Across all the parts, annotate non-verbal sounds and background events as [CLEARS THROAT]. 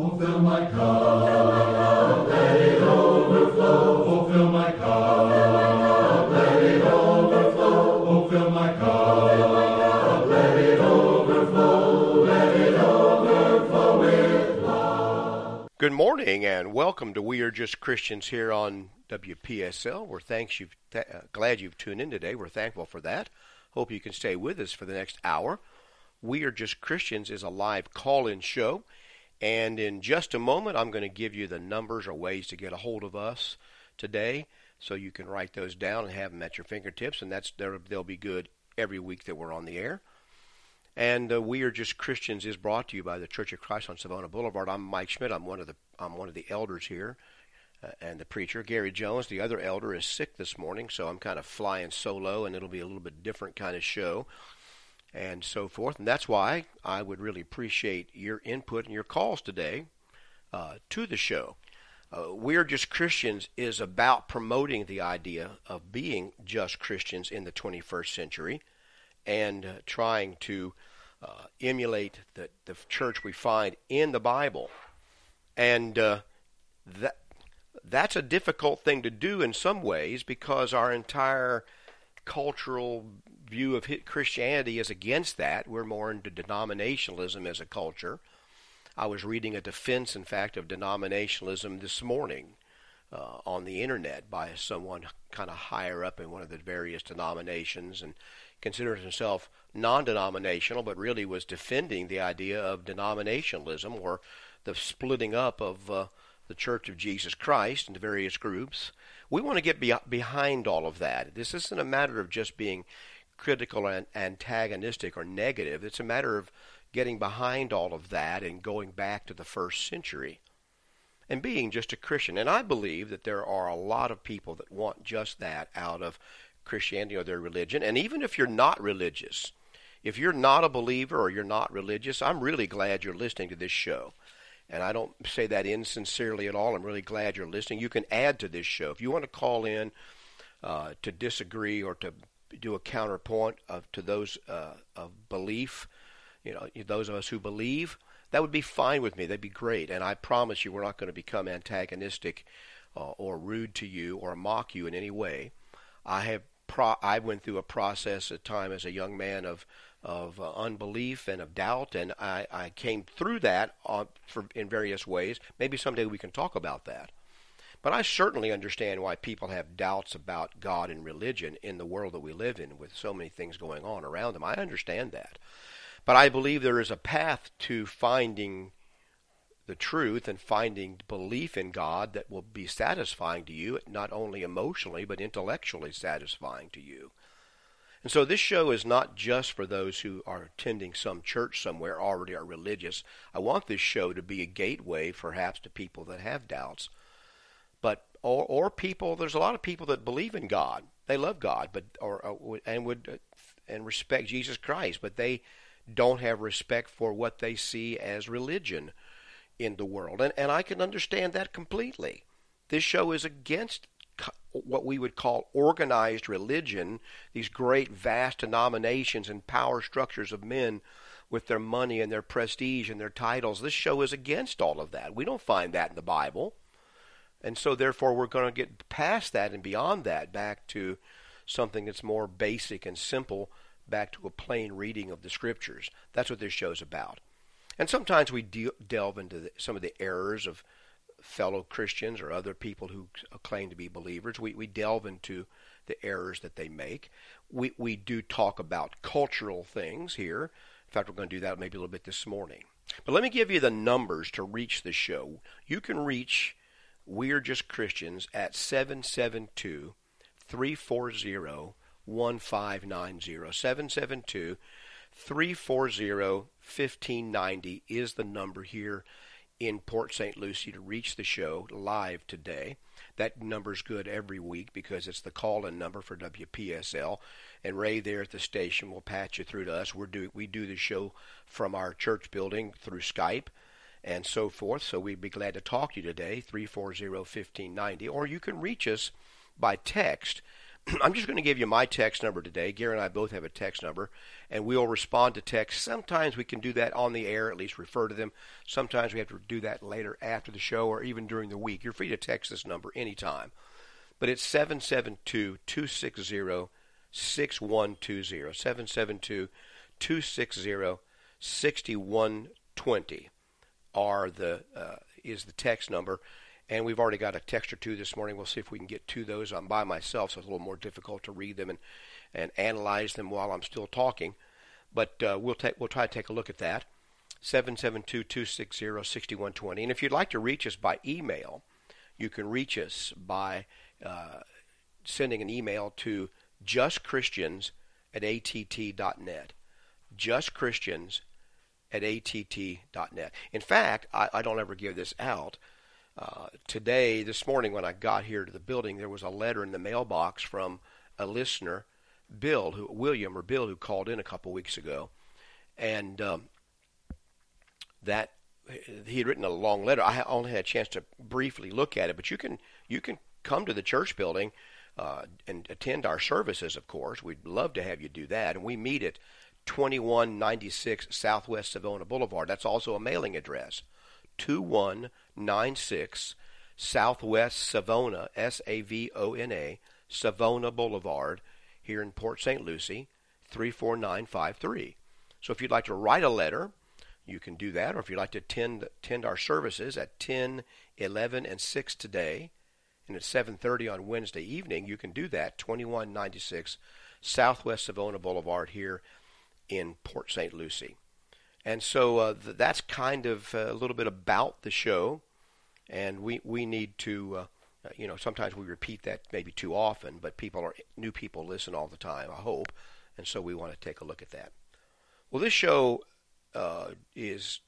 Oh, fill my cup, let it overflow. Oh, fill my cup, let it overflow. Oh, fill my cup, let it overflow. Let it overflow with love. Good morning and welcome to We Are Just Christians here on WPSL. We're thanks you've th- uh, glad you've tuned in today. We're thankful for that. Hope you can stay with us for the next hour. We Are Just Christians is a live call-in show. And in just a moment, I'm going to give you the numbers or ways to get a hold of us today so you can write those down and have them at your fingertips. And that's they'll be good every week that we're on the air. And uh, we are just Christians is brought to you by the Church of Christ on Savona Boulevard. I'm Mike Schmidt. I'm one of the I'm one of the elders here, uh, and the preacher Gary Jones, the other elder, is sick this morning, so I'm kind of flying solo, and it'll be a little bit different kind of show and so forth. And that's why I would really appreciate your input and your calls today uh, to the show. Uh, We're Just Christians is about promoting the idea of being just Christians in the 21st century and uh, trying to uh, emulate the, the church we find in the Bible. And uh, that that's a difficult thing to do in some ways because our entire cultural view of Christianity is against that. We're more into denominationalism as a culture. I was reading a defense, in fact, of denominationalism this morning uh, on the internet by someone kind of higher up in one of the various denominations and considers himself non denominational, but really was defending the idea of denominationalism or the splitting up of uh, the Church of Jesus Christ into various groups. We want to get be- behind all of that. This isn't a matter of just being critical and antagonistic or negative. It's a matter of getting behind all of that and going back to the first century and being just a Christian. And I believe that there are a lot of people that want just that out of Christianity or their religion. And even if you're not religious, if you're not a believer or you're not religious, I'm really glad you're listening to this show. And I don't say that insincerely at all. I'm really glad you're listening. You can add to this show. If you want to call in uh, to disagree or to do a counterpoint of to those uh, of belief, you know, those of us who believe, that would be fine with me. That'd be great. And I promise you, we're not going to become antagonistic uh, or rude to you or mock you in any way. I have pro- I went through a process at time as a young man of of uh, unbelief and of doubt, and I, I came through that on, for, in various ways. Maybe someday we can talk about that. But I certainly understand why people have doubts about God and religion in the world that we live in with so many things going on around them. I understand that. But I believe there is a path to finding the truth and finding belief in God that will be satisfying to you, not only emotionally, but intellectually satisfying to you. And so this show is not just for those who are attending some church somewhere, already are religious. I want this show to be a gateway, perhaps, to people that have doubts or or people. There's a lot of people that believe in God. They love God, but or, or and would uh, and respect Jesus Christ, but they don't have respect for what they see as religion in the world. And and I can understand that completely. This show is against what we would call organized religion, these great vast denominations and power structures of men with their money and their prestige and their titles. This show is against all of that. We don't find that in the Bible. And so, therefore, we're going to get past that and beyond that back to something that's more basic and simple, back to a plain reading of the scriptures. That's what this show's about. And sometimes we de- delve into the, some of the errors of fellow Christians or other people who claim to be believers. We, we delve into the errors that they make. We, we do talk about cultural things here. In fact, we're going to do that maybe a little bit this morning. But let me give you the numbers to reach the show. You can reach we're Just Christians at 772 340 1590. 772 340 1590 is the number here in Port St. Lucie to reach the show live today. That number's good every week because it's the call-in number for WPSL. And Ray there at the station will patch you through to us. we do we do the show from our church building through Skype and so forth. So we'd be glad to talk to you today, 340 1590. Or you can reach us by text. [CLEARS THROAT] I'm just going to give you my text number today. Gary and I both have a text number, and we'll respond to text. Sometimes we can do that on the air, at least refer to them. Sometimes we have to do that later after the show or even during the week. You're free to text this number anytime. But it's 772 260 6120. 772 260 6120 are the uh, is the text number and we've already got a text or two this morning. We'll see if we can get to those. I'm by myself, so it's a little more difficult to read them and, and analyze them while I'm still talking. But uh, we'll take we'll try to take a look at that. 772-260-6120. And if you'd like to reach us by email, you can reach us by uh, sending an email to justchristians at att.net. Justchristians at att.net. In fact, I, I don't ever give this out. Uh, today, this morning, when I got here to the building, there was a letter in the mailbox from a listener, Bill, who William or Bill, who called in a couple weeks ago, and um, that he had written a long letter. I only had a chance to briefly look at it, but you can you can come to the church building uh, and attend our services. Of course, we'd love to have you do that, and we meet at 2196 Southwest Savona Boulevard. That's also a mailing address. 2196 Southwest Savona, S A V O N A, Savona Boulevard, here in Port St. Lucie, 34953. So if you'd like to write a letter, you can do that, or if you'd like to attend, attend our services at 10, 11, and 6 today, and at 7.30 on Wednesday evening, you can do that, 2196 Southwest Savona Boulevard here in Port St. Lucie. And so uh, th- that's kind of uh, a little bit about the show, and we we need to, uh, uh, you know, sometimes we repeat that maybe too often, but people are new people listen all the time. I hope, and so we want to take a look at that. Well, this show uh, is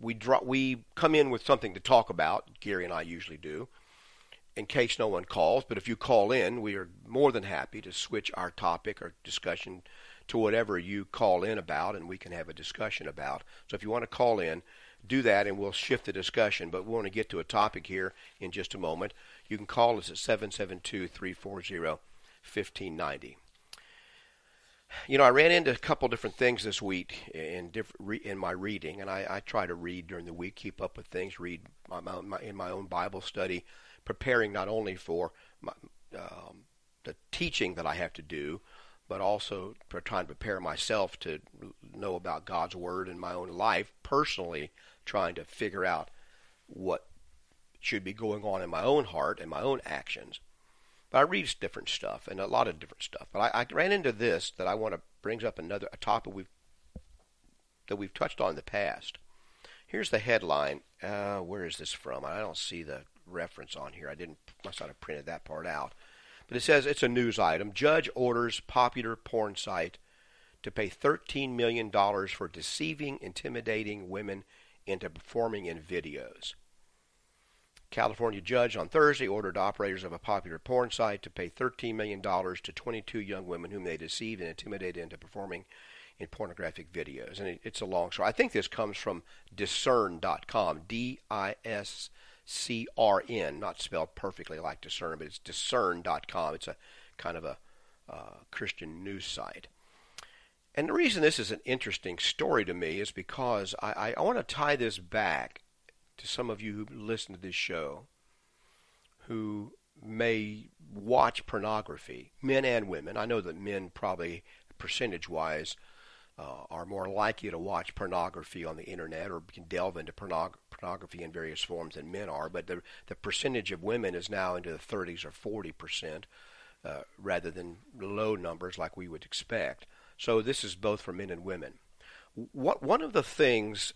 we draw we come in with something to talk about. Gary and I usually do, in case no one calls. But if you call in, we are more than happy to switch our topic or discussion to whatever you call in about and we can have a discussion about. So if you want to call in, do that and we'll shift the discussion. But we want to get to a topic here in just a moment. You can call us at 772 340 1590. You know, I ran into a couple different things this week in in my reading, and I, I, try to read during the week, keep up with things, read my, my, in my own Bible study, preparing not only for my, um, the teaching that I have to do, but also trying to prepare myself to know about God's Word in my own life, personally trying to figure out what should be going on in my own heart and my own actions. But I read different stuff and a lot of different stuff. But I, I ran into this that I want to brings up another a topic we've that we've touched on in the past. Here's the headline. Uh, where is this from? I don't see the reference on here. I didn't. Must not have printed that part out. But it says it's a news item. Judge orders popular porn site to pay $13 million for deceiving, intimidating women into performing in videos. California judge on Thursday ordered operators of a popular porn site to pay $13 million to 22 young women whom they deceived and intimidated into performing in pornographic videos. And it's a long story. I think this comes from discern.com, D I S C-R-N, not spelled perfectly like discern, but it's discern.com. It's a kind of a uh, Christian news site. And the reason this is an interesting story to me is because I, I, I want to tie this back to some of you who listen to this show who may watch pornography, men and women. I know that men probably percentage wise uh, are more likely to watch pornography on the internet or can delve into pornog- pornography in various forms than men are, but the, the percentage of women is now into the 30s or 40 percent uh, rather than low numbers like we would expect. So this is both for men and women. What one of the things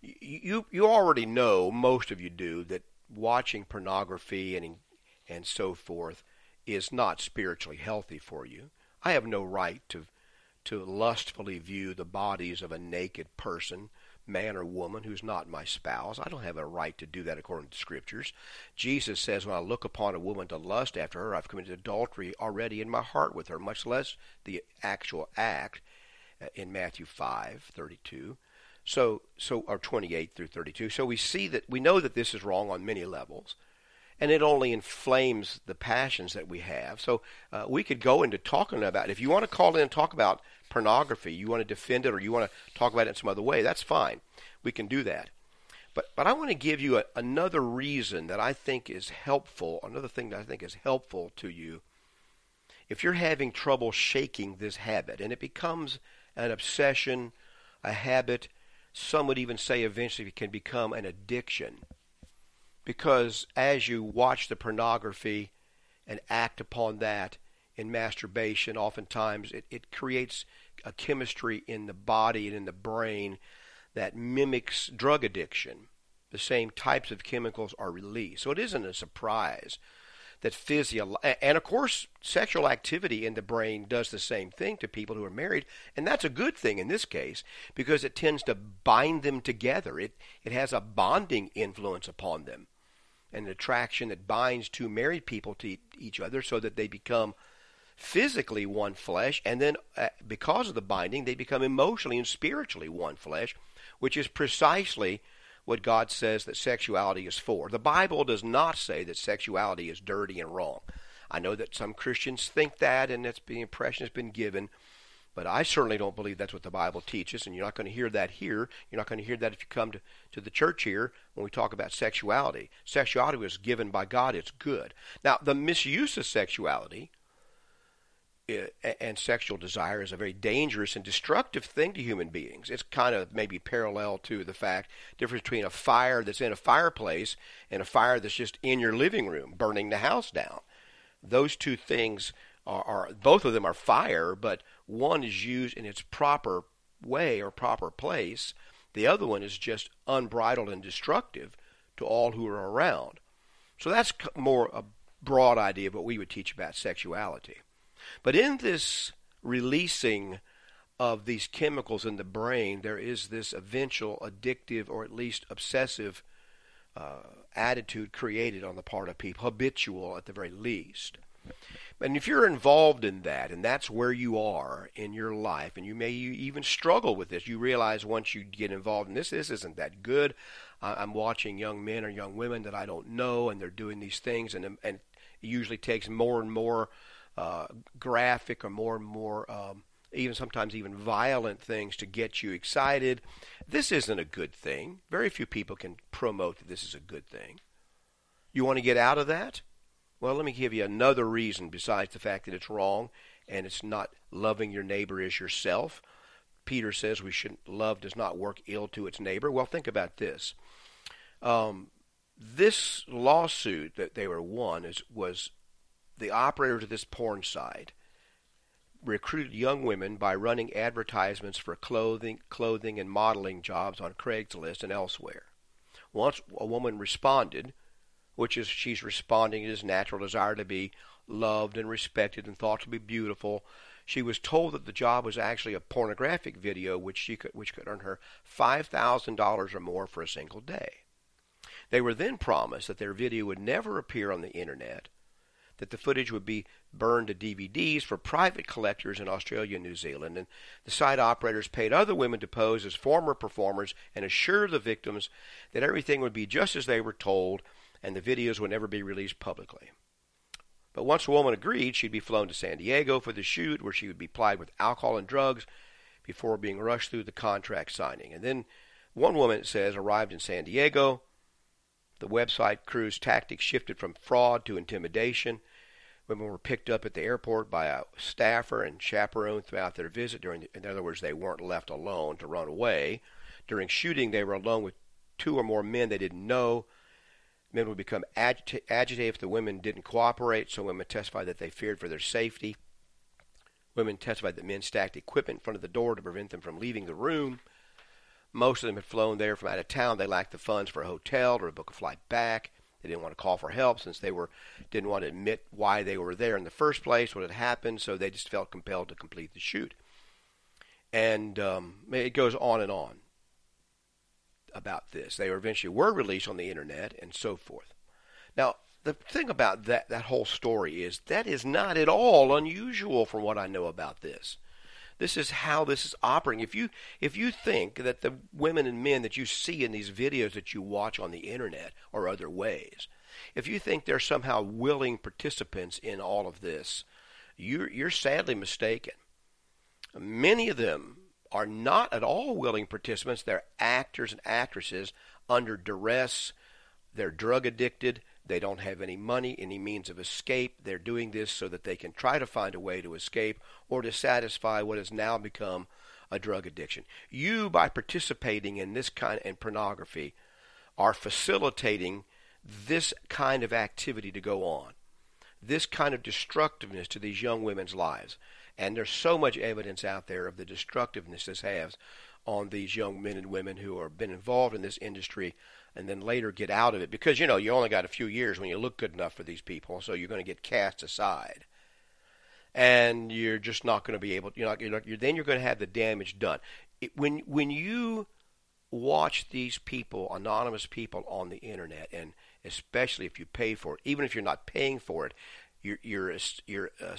you you already know, most of you do, that watching pornography and and so forth is not spiritually healthy for you. I have no right to to lustfully view the bodies of a naked person, man or woman, who's not my spouse. I don't have a right to do that according to the scriptures. Jesus says, When I look upon a woman to lust after her, I've committed adultery already in my heart with her, much less the actual act uh, in Matthew 5 32. So, so, or 28 through 32. So we see that, we know that this is wrong on many levels. And it only inflames the passions that we have. So uh, we could go into talking about it. If you want to call in and talk about pornography, you want to defend it, or you want to talk about it in some other way, that's fine. We can do that. But but I want to give you a, another reason that I think is helpful. Another thing that I think is helpful to you. If you're having trouble shaking this habit, and it becomes an obsession, a habit, some would even say eventually it can become an addiction because as you watch the pornography and act upon that in masturbation, oftentimes it, it creates a chemistry in the body and in the brain that mimics drug addiction. The same types of chemicals are released. So it isn't a surprise that physio and of course sexual activity in the brain does the same thing to people who are married and that's a good thing in this case because it tends to bind them together it it has a bonding influence upon them an attraction that binds two married people to each other so that they become physically one flesh and then uh, because of the binding they become emotionally and spiritually one flesh which is precisely what God says that sexuality is for. The Bible does not say that sexuality is dirty and wrong. I know that some Christians think that and that's the impression has been given, but I certainly don't believe that's what the Bible teaches, and you're not going to hear that here. You're not going to hear that if you come to, to the church here when we talk about sexuality. Sexuality was given by God, it's good. Now, the misuse of sexuality eh, and sexual desire is a very dangerous and destructive thing to human beings. It's kind of maybe parallel to the fact difference between a fire that's in a fireplace and a fire that's just in your living room burning the house down. Those two things are, are both of them are fire, but one is used in its proper way or proper place. The other one is just unbridled and destructive to all who are around. So that's more a broad idea of what we would teach about sexuality. But in this releasing of these chemicals in the brain, there is this eventual addictive or at least obsessive uh, attitude created on the part of people, habitual at the very least. And if you're involved in that, and that's where you are in your life, and you may even struggle with this, you realize once you get involved in this, this isn't that good. I'm watching young men or young women that I don't know, and they're doing these things, and and it usually takes more and more uh, graphic or more and more, um, even sometimes even violent things to get you excited. This isn't a good thing. Very few people can promote that this is a good thing. You want to get out of that? Well, let me give you another reason besides the fact that it's wrong and it's not loving your neighbor as yourself. Peter says we shouldn't love does not work ill to its neighbor. Well, think about this. Um, this lawsuit that they were won is was the operator of this porn site recruited young women by running advertisements for clothing, clothing and modeling jobs on Craigslist and elsewhere. Once a woman responded, which is she's responding to his natural desire to be loved and respected and thought to be beautiful. She was told that the job was actually a pornographic video, which she could, which could earn her five thousand dollars or more for a single day. They were then promised that their video would never appear on the internet, that the footage would be burned to DVDs for private collectors in Australia and New Zealand, and the site operators paid other women to pose as former performers and assure the victims that everything would be just as they were told and the videos would never be released publicly. But once the woman agreed, she'd be flown to San Diego for the shoot, where she would be plied with alcohol and drugs before being rushed through the contract signing. And then one woman, it says, arrived in San Diego. The website crew's tactics shifted from fraud to intimidation. Women were picked up at the airport by a staffer and chaperoned throughout their visit. During, the, in other words, they weren't left alone to run away. During shooting, they were alone with two or more men they didn't know. Men would become agita- agitated if the women didn't cooperate, so women testified that they feared for their safety. Women testified that men stacked equipment in front of the door to prevent them from leaving the room. Most of them had flown there from out of town. They lacked the funds for a hotel or to book a flight back. They didn't want to call for help since they were didn't want to admit why they were there in the first place, what had happened. So they just felt compelled to complete the shoot. And um, it goes on and on about this. They eventually were released on the internet and so forth. Now, the thing about that, that whole story is that is not at all unusual from what I know about this. This is how this is operating. If you if you think that the women and men that you see in these videos that you watch on the internet or other ways, if you think they're somehow willing participants in all of this, you're you're sadly mistaken. Many of them are not at all willing participants. They're actors and actresses under duress. They're drug addicted. They don't have any money, any means of escape. They're doing this so that they can try to find a way to escape or to satisfy what has now become a drug addiction. You, by participating in this kind of pornography, are facilitating this kind of activity to go on, this kind of destructiveness to these young women's lives. And there's so much evidence out there of the destructiveness this has on these young men and women who have been involved in this industry and then later get out of it. Because you know you only got a few years when you look good enough for these people so you're going to get cast aside. And you're just not going to be able you're not, you're not you're, then you're going to have the damage done. It, when when you watch these people anonymous people on the internet and especially if you pay for it even if you're not paying for it you're you're you're uh,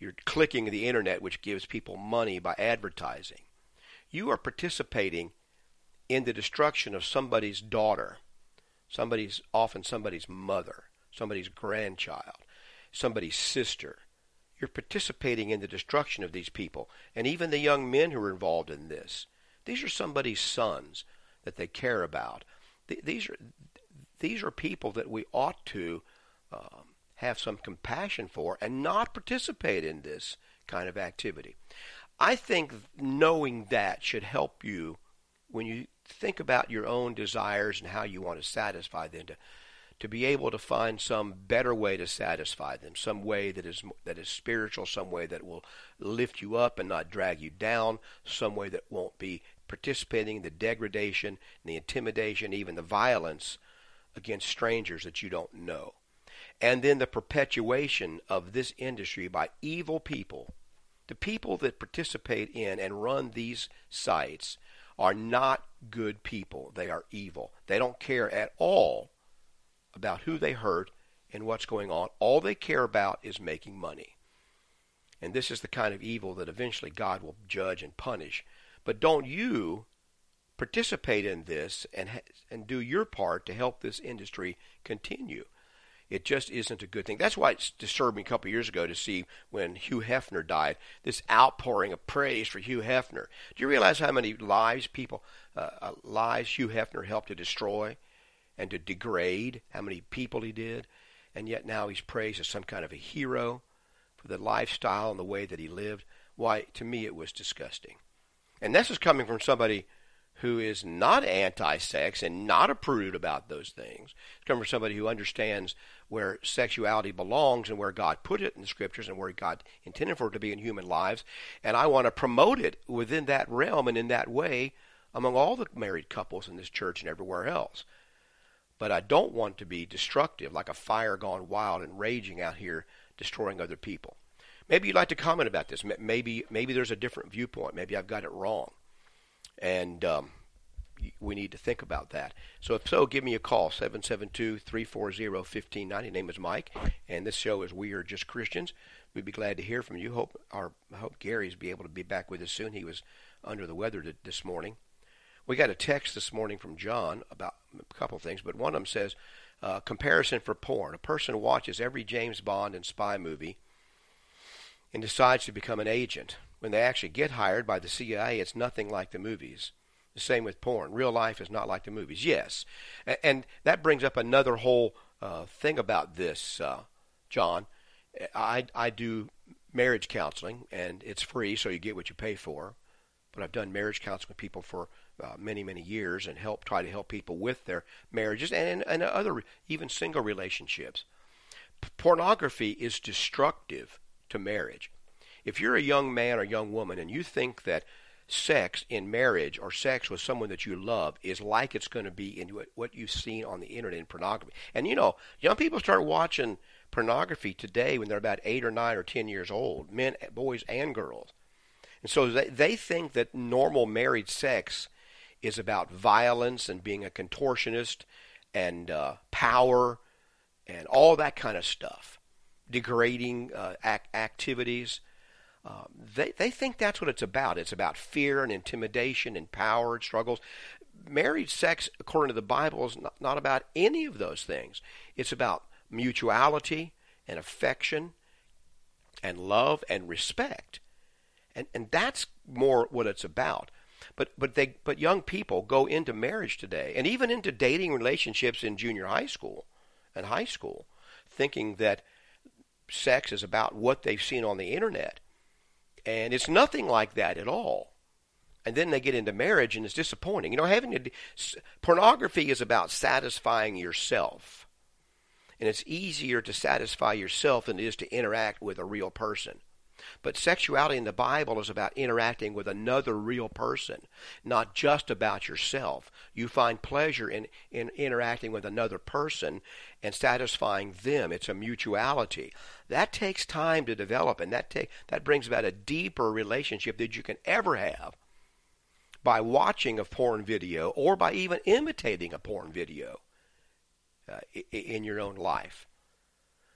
you're clicking the internet which gives people money by advertising you are participating in the destruction of somebody's daughter, somebody's often somebody's mother, somebody's grandchild, somebody's sister. You're participating in the destruction of these people, and even the young men who are involved in this. These are somebody's sons that they care about. These are these are people that we ought to um, have some compassion for and not participate in this kind of activity. I think knowing that should help you when you think about your own desires and how you want to satisfy them to to be able to find some better way to satisfy them, some way that is that is spiritual, some way that will lift you up and not drag you down, some way that won't be participating in the degradation, the intimidation, even the violence against strangers that you don't know. And then the perpetuation of this industry by evil people. The people that participate in and run these sites are not good people. They are evil. They don't care at all about who they hurt and what's going on. All they care about is making money. And this is the kind of evil that eventually God will judge and punish. But don't you participate in this and and do your part to help this industry continue. It just isn't a good thing. That's why it disturbed me a couple years ago to see when Hugh Hefner died, this outpouring of praise for Hugh Hefner. Do you realize how many lives people, uh, uh, lives Hugh Hefner helped to destroy and to degrade? How many people he did? And yet now he's praised as some kind of a hero for the lifestyle and the way that he lived. Why, to me, it was disgusting. And this is coming from somebody who is not anti-sex and not a prude about those things. It's coming from somebody who understands where sexuality belongs and where God put it in the scriptures and where God intended for it to be in human lives. And I want to promote it within that realm and in that way among all the married couples in this church and everywhere else. But I don't want to be destructive, like a fire gone wild and raging out here, destroying other people. Maybe you'd like to comment about this. Maybe maybe there's a different viewpoint. Maybe I've got it wrong and um, we need to think about that. So if so, give me a call, 772-340-1590. Name is Mike, and this show is We Are Just Christians. We'd be glad to hear from you. Hope our hope Gary's be able to be back with us soon. He was under the weather this morning. We got a text this morning from John about a couple of things, but one of them says, uh, comparison for porn. A person watches every James Bond and spy movie and decides to become an agent. When they actually get hired by the CIA, it's nothing like the movies. The same with porn. Real life is not like the movies. Yes. And, that brings up another whole uh, thing about this, uh, John. I, I do marriage counseling, and it's free, so you get what you pay for. But I've done marriage counseling with people for uh, many, many years and help try to help people with their marriages and, and other, even single relationships. P- pornography is destructive to marriage. If you're a young man or young woman and you think that sex in marriage or sex with someone that you love is like it's going to be in what you've seen on the internet in pornography. And you know, young people start watching pornography today when they're about eight or nine or ten years old, men, boys, and girls. And so they, they think that normal married sex is about violence and being a contortionist and uh, power and all that kind of stuff, degrading uh, ac- activities. Uh, they they think that's what it's about. It's about fear and intimidation and power and struggles. Married sex, according to the Bible, is not, not about any of those things. It's about mutuality and affection and love and respect. And and that's more what it's about. But but they but young people go into marriage today and even into dating relationships in junior high school and high school thinking that sex is about what they've seen on the internet. And it's nothing like that at all. And then they get into marriage and it's disappointing. You know, having a, pornography is about satisfying yourself. And it's easier to satisfy yourself than it is to interact with a real person. But sexuality in the Bible is about interacting with another real person, not just about yourself. You find pleasure in, in interacting with another person and satisfying them. It's a mutuality. That takes time to develop, and that, take, that brings about a deeper relationship that you can ever have by watching a porn video or by even imitating a porn video uh, in your own life.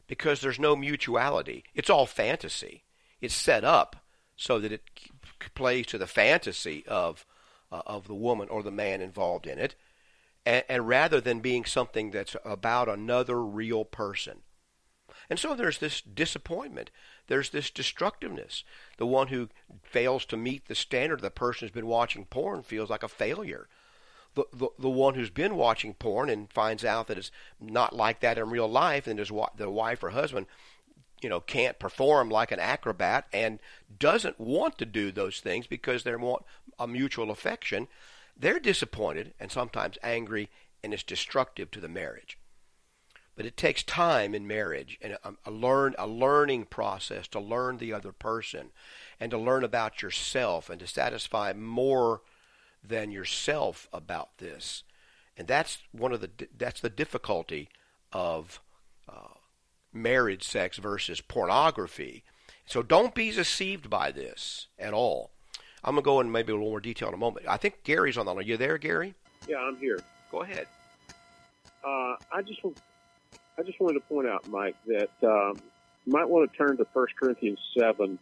Because there's no mutuality. It's all fantasy it's set up so that it plays to the fantasy of uh, of the woman or the man involved in it, and, and rather than being something that's about another real person. And so there's this disappointment. There's this destructiveness. The one who fails to meet the standard of the person who's been watching porn feels like a failure. The, the, the one who's been watching porn and finds out that it's not like that in real life, and his the wife or husband you know can't perform like an acrobat and doesn't want to do those things because they want a mutual affection they're disappointed and sometimes angry and it's destructive to the marriage. But it takes time in marriage and a, a learn a learning process to learn the other person and to learn about yourself and to satisfy more than yourself about this. And that's one of the that's the difficulty of uh, marriage sex versus pornography. So don't be deceived by this at all. I'm going to go in maybe a little more detail in a moment. I think Gary's on the line. Are you there, Gary? Yeah, I'm here. Go ahead. Uh, I just I just wanted to point out, Mike, that um, you might want to turn to 1 Corinthians 7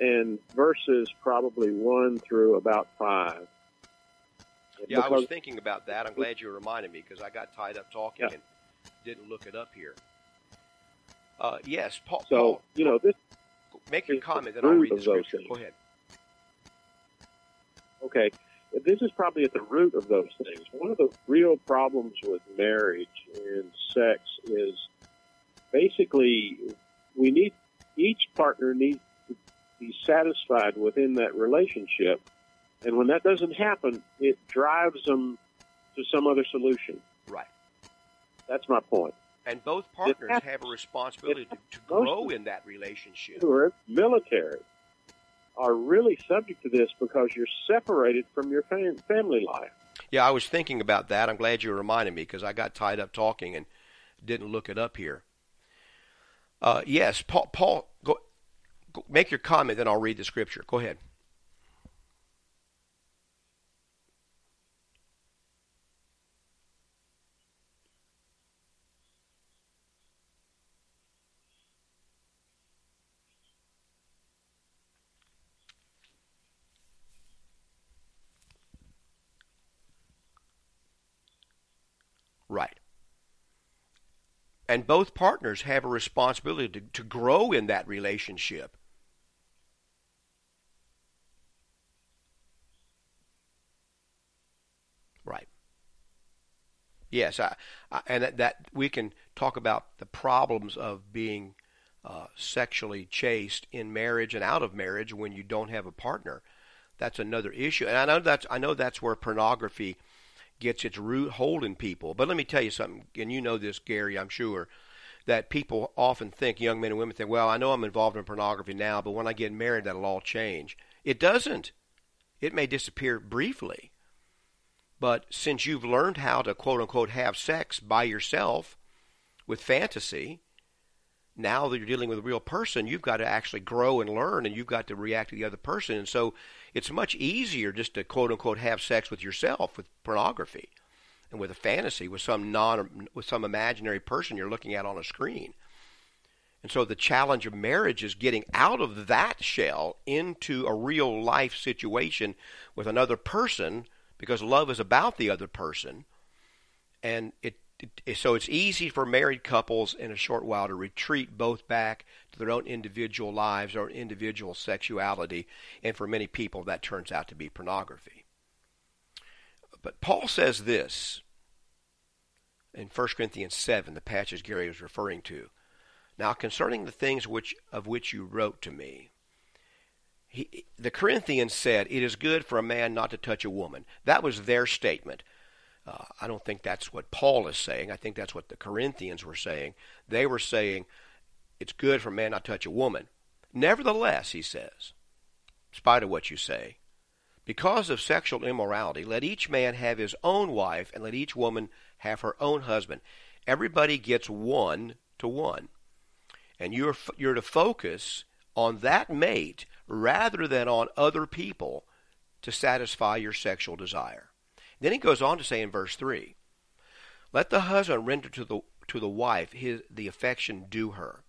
and verses probably 1 through about 5. Yeah, I was thinking about that. I'm glad you reminded me because I got tied up talking yeah. and didn't look it up here. Uh, yes, Paul. So Paul, you know this. Make your comment, and I'll read the scripture. Go ahead. Okay, this is probably at the root of those things. One of the real problems with marriage and sex is basically we need each partner needs to be satisfied within that relationship, and when that doesn't happen, it drives them to some other solution. Right. That's my point. And both partners have a responsibility to, to grow in that relationship. Who military are really subject to this because you're separated from your fam- family life. Yeah, I was thinking about that. I'm glad you reminded me because I got tied up talking and didn't look it up here. Uh, yes, Paul. Paul, go, go make your comment, then I'll read the scripture. Go ahead. Right. And both partners have a responsibility to, to grow in that relationship. Right. Yes, I, I, and that, that, we can talk about the problems of being uh, sexually chaste in marriage and out of marriage when you don't have a partner. That's another issue, and I know that's I know that's where pornography gets its root hold in people. But let me tell you something, and you know this, Gary, I'm sure, that people often think, young men and women think, well, I know I'm involved in pornography now, but when I get married, that'll all change. It doesn't. It may disappear briefly. But since you've learned how to quote unquote have sex by yourself with fantasy, now that you're dealing with a real person, you've got to actually grow and learn, and you've got to react to the other person. And so it's much easier just to quote unquote have sex with yourself with pornography and with a fantasy with some non with some imaginary person you're looking at on a screen. And so the challenge of marriage is getting out of that shell into a real life situation with another person because love is about the other person. And it, so it's easy for married couples in a short while to retreat both back to their own individual lives or individual sexuality. And for many people, that turns out to be pornography. But Paul says this in 1 Corinthians 7, the passage Gary was referring to. Now, concerning the things which of which you wrote to me, he, the Corinthians said, It is good for a man not to touch a woman. That was their statement. Uh, I don't think that's what Paul is saying. I think that's what the Corinthians were saying. They were saying, It's good for a man not to touch a woman. Nevertheless, he says, in spite of what you say, because of sexual immorality, let each man have his own wife, and let each woman have her own husband. Everybody gets one to one and you're you're to focus on that mate rather than on other people to satisfy your sexual desire. Then he goes on to say in verse 3, let the husband render to the to the wife his the affection due her.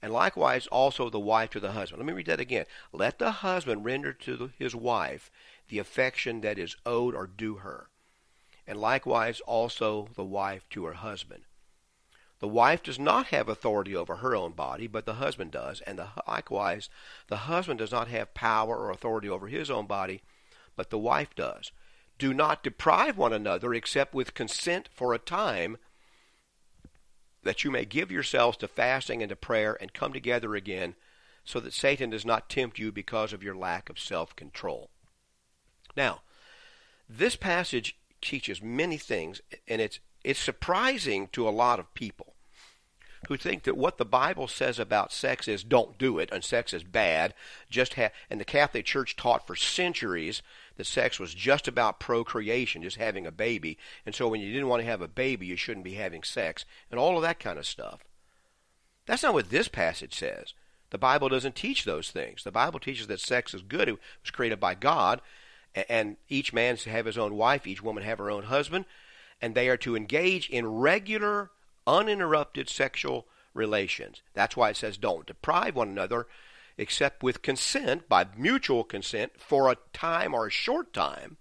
And likewise also the wife to the husband. Let me read that again. Let the husband render to the, his wife the affection that is owed or due her. And likewise also the wife to her husband. The wife does not have authority over her own body, but the husband does, and the, likewise, the husband does not have power or authority over his own body, but the wife does. Do not deprive one another except with consent for a time, that you may give yourselves to fasting and to prayer and come together again, so that Satan does not tempt you because of your lack of self control. Now, this passage teaches many things, and it's it's surprising to a lot of people who think that what the Bible says about sex is don't do it and sex is bad. Just have, and the Catholic Church taught for centuries that sex was just about procreation, just having a baby. And so when you didn't want to have a baby, you shouldn't be having sex and all of that kind of stuff. That's not what this passage says. The Bible doesn't teach those things. The Bible teaches that sex is good. It was created by God, and each man to have his own wife, each woman have her own husband, and they are to engage in regular, uninterrupted sexual relations. That's why it says don't deprive one another except with consent, by mutual consent, for a time or a short time,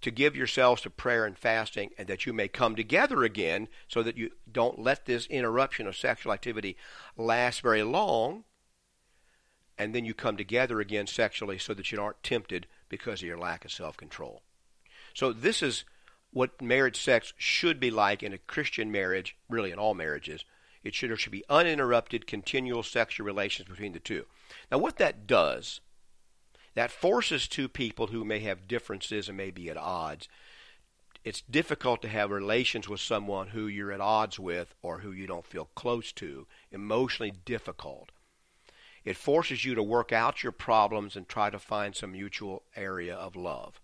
to give yourselves to prayer and fasting, and that you may come together again, so that you don't let this interruption of sexual activity last very long, and then you come together again sexually so that you aren't tempted because of your lack of self control. So, this is what marriage sex should be like in a Christian marriage, really in all marriages. It should, there should be uninterrupted, continual sexual relations between the two. Now, what that does, that forces two people who may have differences and may be at odds. It's difficult to have relations with someone who you're at odds with or who you don't feel close to. Emotionally difficult. It forces you to work out your problems and try to find some mutual area of love.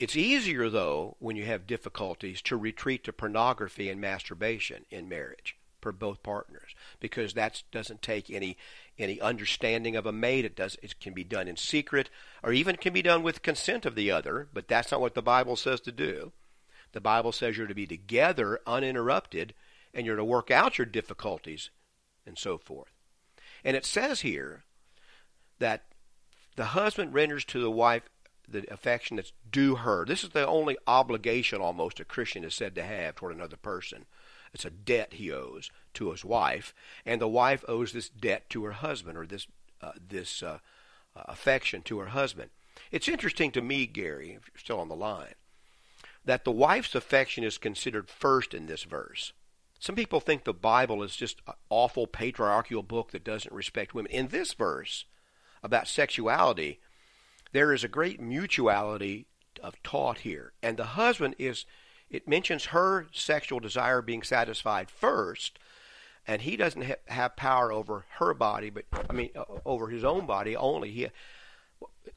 It's easier, though, when you have difficulties to retreat to pornography and masturbation in marriage for both partners because that doesn't take any any understanding of a mate. It does it can be done in secret or even can be done with consent of the other, but that's not what the Bible says to do. The Bible says you're to be together uninterrupted and you're to work out your difficulties and so forth. And it says here that the husband renders to the wife the affection that's due her. This is the only obligation almost a Christian is said to have toward another person. It's a debt he owes to his wife, and the wife owes this debt to her husband, or this uh, this uh, uh, affection to her husband. It's interesting to me, Gary, if you're still on the line, that the wife's affection is considered first in this verse. Some people think the Bible is just an awful patriarchal book that doesn't respect women. In this verse about sexuality, there is a great mutuality of taught here. And the husband is, it mentions her sexual desire being satisfied first, and he doesn't ha- have power over her body, but, I mean, over his own body only. He,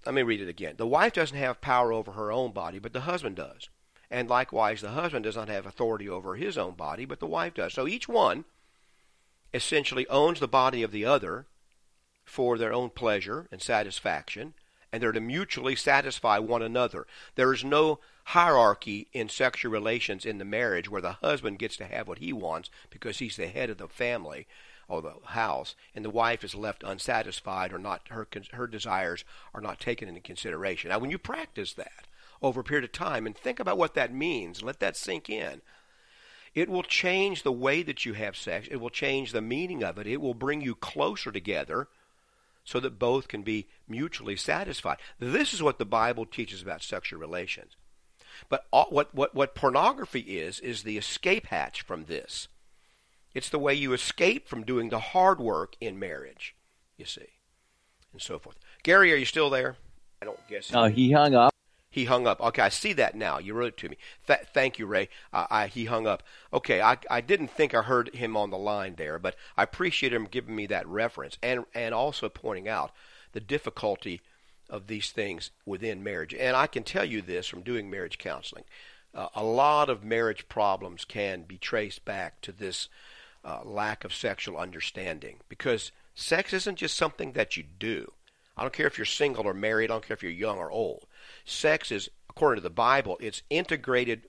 let me read it again. The wife doesn't have power over her own body, but the husband does. And likewise, the husband does not have authority over his own body, but the wife does. So each one essentially owns the body of the other for their own pleasure and satisfaction and they're to mutually satisfy one another. There is no hierarchy in sexual relations in the marriage where the husband gets to have what he wants because he's the head of the family or the house, and the wife is left unsatisfied or not her her desires are not taken into consideration. Now, when you practice that over a period of time and think about what that means, let that sink in. It will change the way that you have sex. It will change the meaning of it. It will bring you closer together so that both can be mutually satisfied. This is what the Bible teaches about sexual relations. But all, what, what, what pornography is, is the escape hatch from this. It's the way you escape from doing the hard work in marriage, you see, and so forth. Gary, are you still there? I don't guess. No, he hung up. He hung up. Okay, I see that now. You wrote it to me. Th- thank you, Ray. Uh, I, he hung up. Okay, I, I didn't think I heard him on the line there, but I appreciate him giving me that reference and and also pointing out the difficulty of these things within marriage. And I can tell you this from doing marriage counseling. Uh, a lot of marriage problems can be traced back to this uh, lack of sexual understanding because sex isn't just something that you do. I don't care if you're single or married, I don't care if you're young or old. Sex is, according to the Bible, it's integrated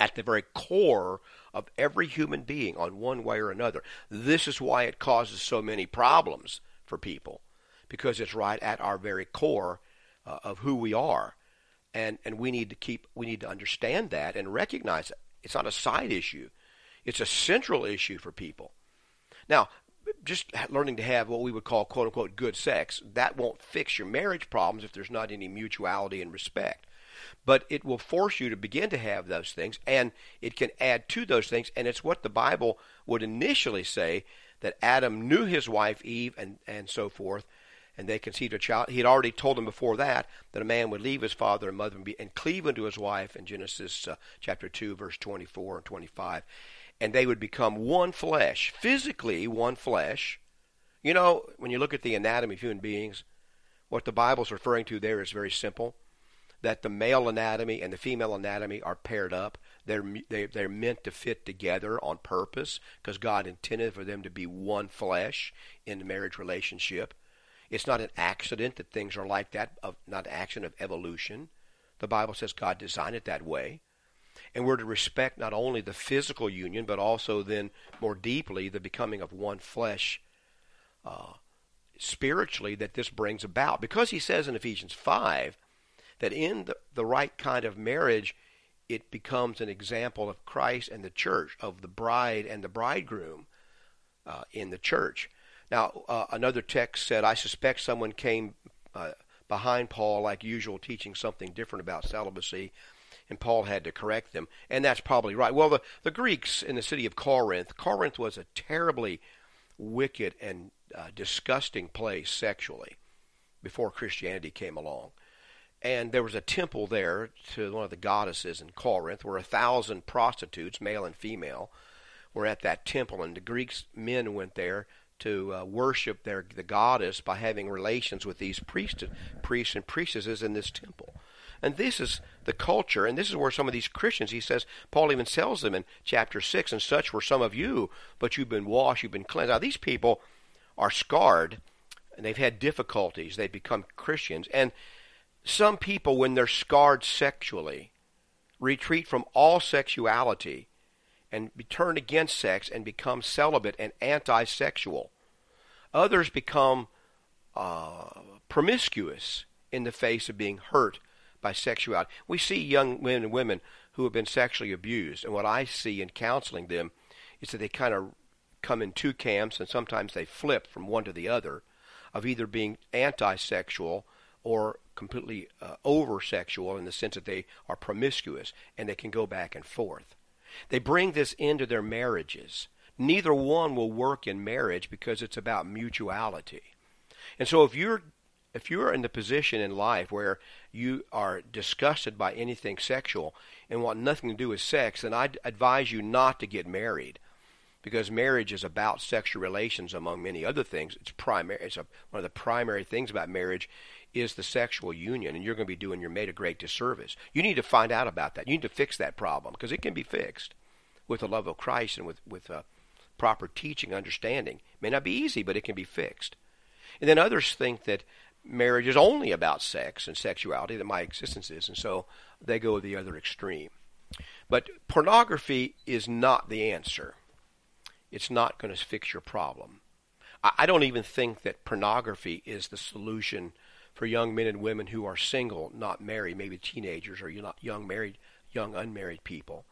at the very core of every human being on one way or another. This is why it causes so many problems for people because it's right at our very core uh, of who we are. And and we need to keep we need to understand that and recognize it. It's not a side issue. It's a central issue for people. Now, just learning to have what we would call quote unquote good sex, that won't fix your marriage problems if there's not any mutuality and respect. But it will force you to begin to have those things, and it can add to those things. And it's what the Bible would initially say that Adam knew his wife Eve and, and so forth, and they conceived a child. He had already told them before that that a man would leave his father and mother and, be, and cleave unto his wife in Genesis uh, chapter 2, verse 24 and 25 and they would become one flesh, physically one flesh. You know, when you look at the anatomy of human beings, what the Bible's referring to there is very simple that the male anatomy and the female anatomy are paired up. They're, they, they're meant to fit together on purpose because God intended for them to be one flesh in the marriage relationship. It's not an accident that things are like that, of, not an accident of evolution. The Bible says God designed it that way and we're to respect not only the physical union, but also then more deeply the becoming of one flesh uh, spiritually that this brings about. Because he says in Ephesians 5 that in the, the right kind of marriage, it becomes an example of Christ and the church, of the bride and the bridegroom uh, in the church. Now, uh, another text said, I suspect someone came uh, behind Paul, like usual, teaching something different about celibacy and Paul had to correct them. And that's probably right. Well, the, the Greeks in the city of Corinth, Corinth was a terribly wicked and uh, disgusting place sexually before Christianity came along. And there was a temple there to one of the goddesses in Corinth where a thousand prostitutes, male and female, were at that temple. And the Greeks men went there to uh, worship their the goddess by having relations with these priests, priests and priestesses in this temple. And this is the culture, and this is where some of these Christians, he says, Paul even tells them in chapter 6, and such were some of you, but you've been washed, you've been cleansed. Now, these people are scarred, and they've had difficulties. They've become Christians. And some people, when they're scarred sexually, retreat from all sexuality and turn against sex and become celibate and anti sexual. Others become uh, promiscuous in the face of being hurt by sexuality. We see young men and women who have been sexually abused, and what I see in counseling them is that they kind of come in two camps, and sometimes they flip from one to the other, of either being anti-sexual or completely uh, over-sexual in the sense that they are promiscuous, and they can go back and forth. They bring this into their marriages. Neither one will work in marriage because it's about mutuality. And so if you're if you're in the position in life where you are disgusted by anything sexual and want nothing to do with sex, then I'd advise you not to get married. Because marriage is about sexual relations, among many other things. It's primary. It's a, one of the primary things about marriage is the sexual union, and you're going to be doing your mate a great disservice. You need to find out about that. You need to fix that problem because it can be fixed with the love of Christ and with with uh, proper teaching, understanding. It may not be easy, but it can be fixed. And then others think that marriage is only about sex and sexuality, that my existence is, and so they go the other extreme. But pornography is not the answer. It's not going to fix your problem. I don't even think that pornography is the solution for young men and women who are single, not married, maybe teenagers or young married, young unmarried people.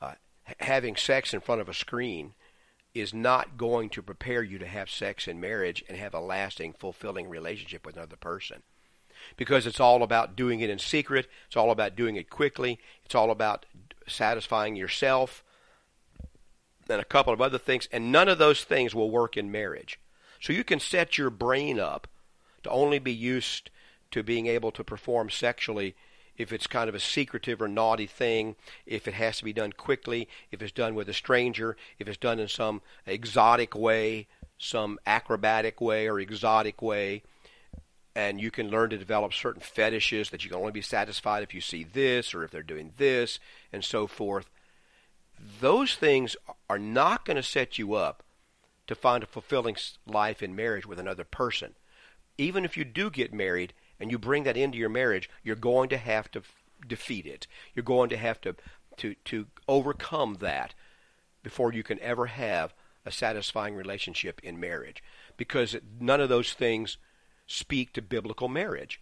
Uh, having sex in front of a screen is not going to prepare you to have sex in marriage and have a lasting, fulfilling relationship with another person. Because it's all about doing it in secret, it's all about doing it quickly, it's all about satisfying yourself, and a couple of other things, and none of those things will work in marriage. So you can set your brain up to only be used to being able to perform sexually if it's kind of a secretive or naughty thing, if it has to be done quickly, if it's done with a stranger, if it's done in some exotic way, some acrobatic way or exotic way, and you can learn to develop certain fetishes that you can only be satisfied if you see this or if they're doing this and so forth. Those things are not going to set you up to find a fulfilling life in marriage with another person. Even if you do get married, and you bring that into your marriage, you're going to have to f- defeat it. You're going to have to, to, to overcome that before you can ever have a satisfying relationship in marriage. Because none of those things speak to biblical marriage.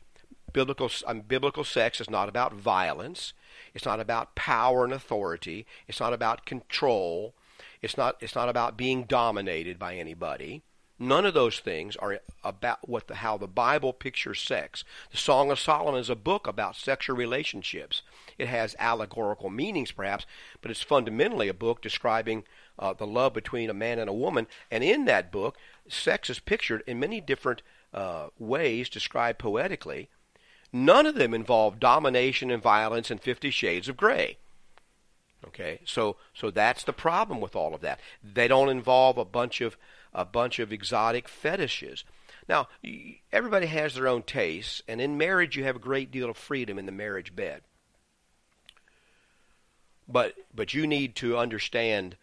Biblical, um, biblical sex is not about violence. It's not about power and authority. It's not about control. It's not, it's not about being dominated by anybody. None of those things are about what the, how the Bible pictures sex. The Song of Solomon is a book about sexual relationships. It has allegorical meanings, perhaps, but it's fundamentally a book describing uh, the love between a man and a woman. And in that book, sex is pictured in many different uh, ways, described poetically. None of them involve domination and violence and Fifty Shades of Grey. Okay, so so that's the problem with all of that. They don't involve a bunch of a bunch of exotic fetishes. Now, everybody has their own tastes, and in marriage, you have a great deal of freedom in the marriage bed. But but you need to understand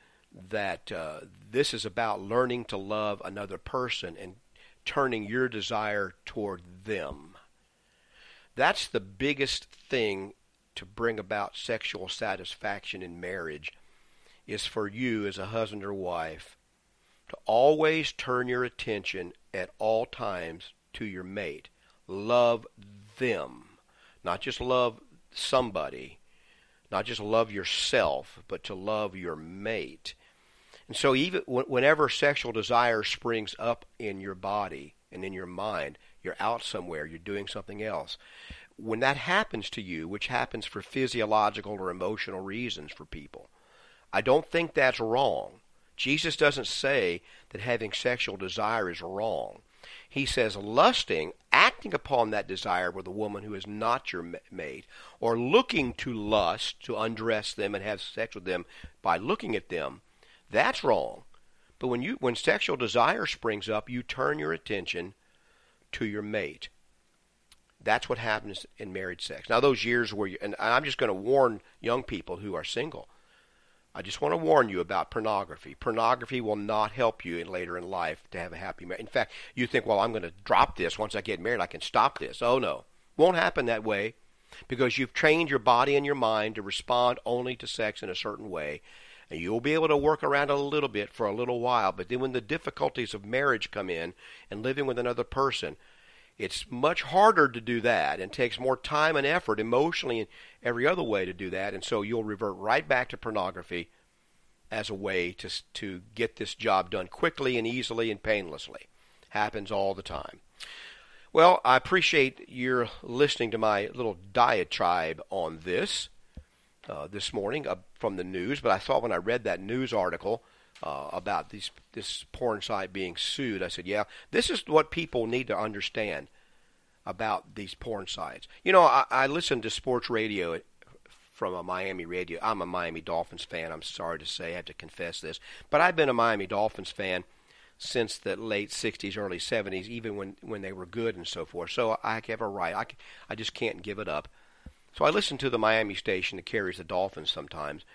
that uh, this is about learning to love another person and turning your desire toward them. That's the biggest thing to bring about sexual satisfaction in marriage is for you as a husband or wife to always turn your attention at all times to your mate. Love them. Not just love somebody, not just love yourself, but to love your mate. And so, even whenever sexual desire springs up in your body and in your mind, you're out somewhere, you're doing something else. When that happens to you, which happens for physiological or emotional reasons for people, I don't think that's wrong. Jesus doesn't say that having sexual desire is wrong. He says lusting, acting upon that desire with a woman who is not your mate, or looking to lust, to undress them and have sex with them by looking at them, that's wrong. But when you when sexual desire springs up, you turn your attention to your mate. That's what happens in married sex. Now those years where you and I'm just going to warn young people who are single I just want to warn you about pornography. Pornography will not help you in later in life to have a happy marriage. In fact, you think, well, I'm going to drop this once I get married. I can stop this. Oh no, won't happen that way, because you've trained your body and your mind to respond only to sex in a certain way, and you'll be able to work around a little bit for a little while. But then, when the difficulties of marriage come in and living with another person, it's much harder to do that and takes more time and effort emotionally and every other way to do that. And so you'll revert right back to pornography as a way to, to get this job done quickly and easily and painlessly. Happens all the time. Well, I appreciate your listening to my little diatribe on this uh, this morning uh, from the news. But I thought when I read that news article uh, about these, this porn site being sued. I said, yeah, this is what people need to understand about these porn sites. You know, I, I listen to sports radio from a Miami radio. I'm a Miami Dolphins fan. I'm sorry to say, I have to confess this, but I've been a Miami Dolphins fan since the late 60s, early 70s, even when, when they were good and so forth. So I have a right. I, I just can't give it up. So I listen to the Miami station that carries the Dolphins sometimes,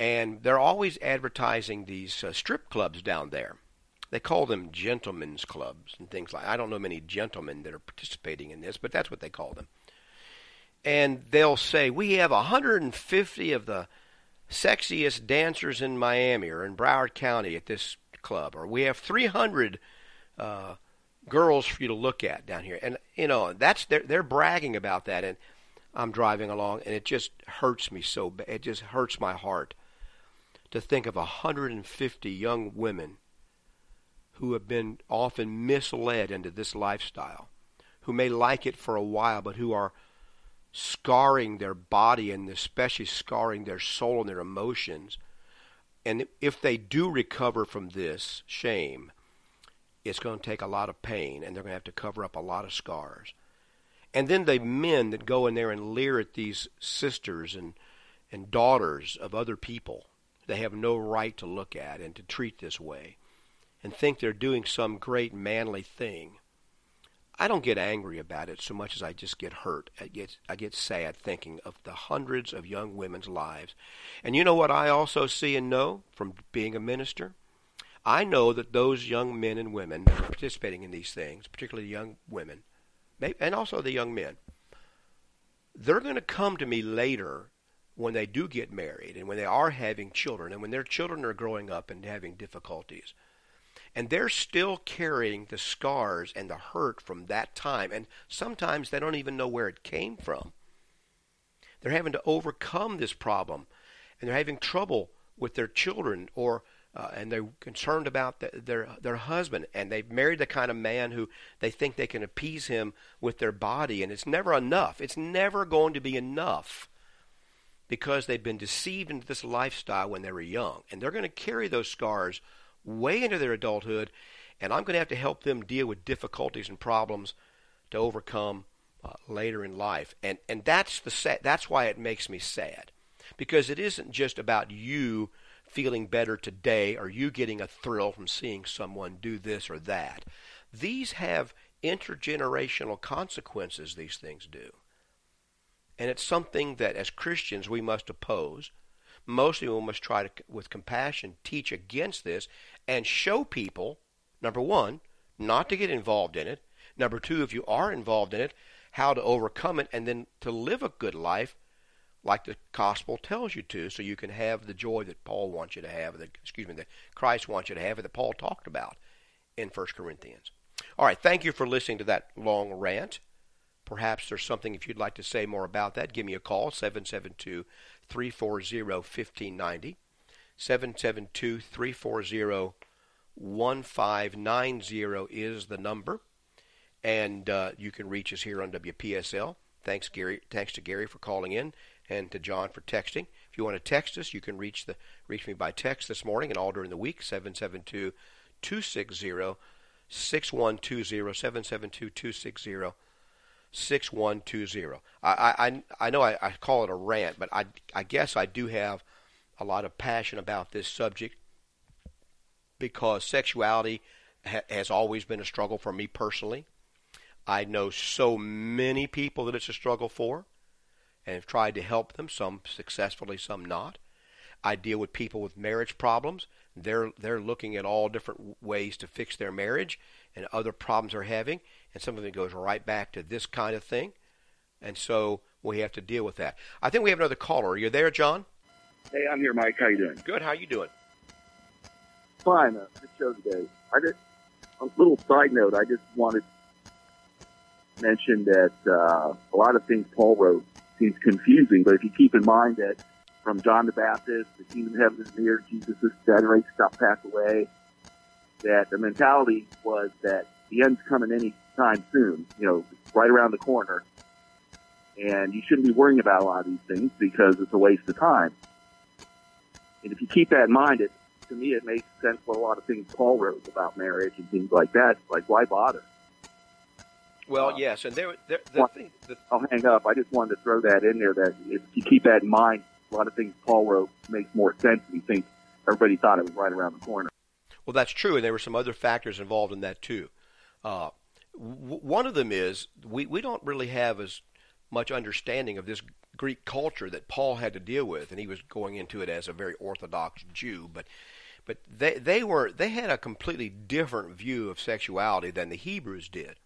and they're always advertising these uh, strip clubs down there. they call them gentlemen's clubs and things like. I don't know many gentlemen that are participating in this, but that's what they call them. And they'll say we have 150 of the sexiest dancers in Miami or in Broward County at this club, or we have 300 uh, girls for you to look at down here. And you know that's they're they're bragging about that, and I'm driving along, and it just hurts me so bad. It just hurts my heart to think of 150 young women who have been often misled into this lifestyle, who may like it for a while, but who are scarring their body and especially scarring their soul and their emotions. And if they do recover from this shame, it's going to take a lot of pain and they're going to have to cover up a lot of scars. And then the men that go in there and leer at these sisters and, and daughters of other people they have no right to look at and to treat this way and think they're doing some great manly thing. I don't get angry about it so much as I just get hurt. I get I get sad thinking of the hundreds of young women's lives. And you know what I also see and know from being a minister? I know that those young men and women that are participating in these things, particularly young women, and also the young men, they're going to come to me later when they do get married and when they are having children and when their children are growing up and having difficulties. And they're still carrying the scars and the hurt from that time. And sometimes they don't even know where it came from. They're having to overcome this problem and they're having trouble with their children or uh, and they're concerned about the, their their husband, and they've married the kind of man who they think they can appease him with their body, and it's never enough. It's never going to be enough because they've been deceived into this lifestyle when they were young, and they're going to carry those scars way into their adulthood, and I'm going to have to help them deal with difficulties and problems to overcome uh, later in life, and and that's the that's why it makes me sad, because it isn't just about you feeling better today or you getting a thrill from seeing someone do this or that. These have intergenerational consequences, these things do. And it's something that as Christians we must oppose. Mostly we must try to, with compassion, teach against this and show people, number one, not to get involved in it. Number two, if you are involved in it, how to overcome it and then to live a good life like the gospel tells you to, so you can have the joy that Paul wants you to have, that excuse me, that Christ wants you to have, that Paul talked about in 1 Corinthians. All right, thank you for listening to that long rant. Perhaps there's something if you'd like to say more about that, give me a call 772 340 1590. 772 340 1590 is the number. And uh, you can reach us here on WPSL. Thanks, Gary. Thanks to Gary for calling in and to John for texting. If you want to text us, you can reach the reach me by text this morning and all during the week 772 260 6120 772 260 6120. I, I, I know I, I call it a rant, but I, I guess I do have a lot of passion about this subject because sexuality ha- has always been a struggle for me personally. I know so many people that it's a struggle for and have tried to help them, some successfully, some not. I deal with people with marriage problems. They're they're looking at all different ways to fix their marriage and other problems they're having, and some of it goes right back to this kind of thing. And so we have to deal with that. I think we have another caller. Are you there, John? Hey, I'm here, Mike. How you doing? Good. How you doing? Fine. Uh, good show today. I just a little side note. I just wanted to mention that uh, a lot of things Paul wrote seems confusing, but if you keep in mind that from John the Baptist, the kingdom of heaven is near, Jesus is dead, to stop, pass away, that the mentality was that the end's coming any time soon, you know, right around the corner. And you shouldn't be worrying about a lot of these things because it's a waste of time. And if you keep that in mind, it, to me, it makes sense for a lot of things Paul wrote about marriage and things like that. Like, why bother? Well, uh, yes, and there, there the thing. The, I'll hang up. I just wanted to throw that in there. That if you keep that in mind, a lot of things Paul wrote makes more sense. If you think everybody thought it was right around the corner. Well, that's true, and there were some other factors involved in that too. Uh, w- one of them is we we don't really have as much understanding of this Greek culture that Paul had to deal with, and he was going into it as a very Orthodox Jew, but but they they were they had a completely different view of sexuality than the Hebrews did.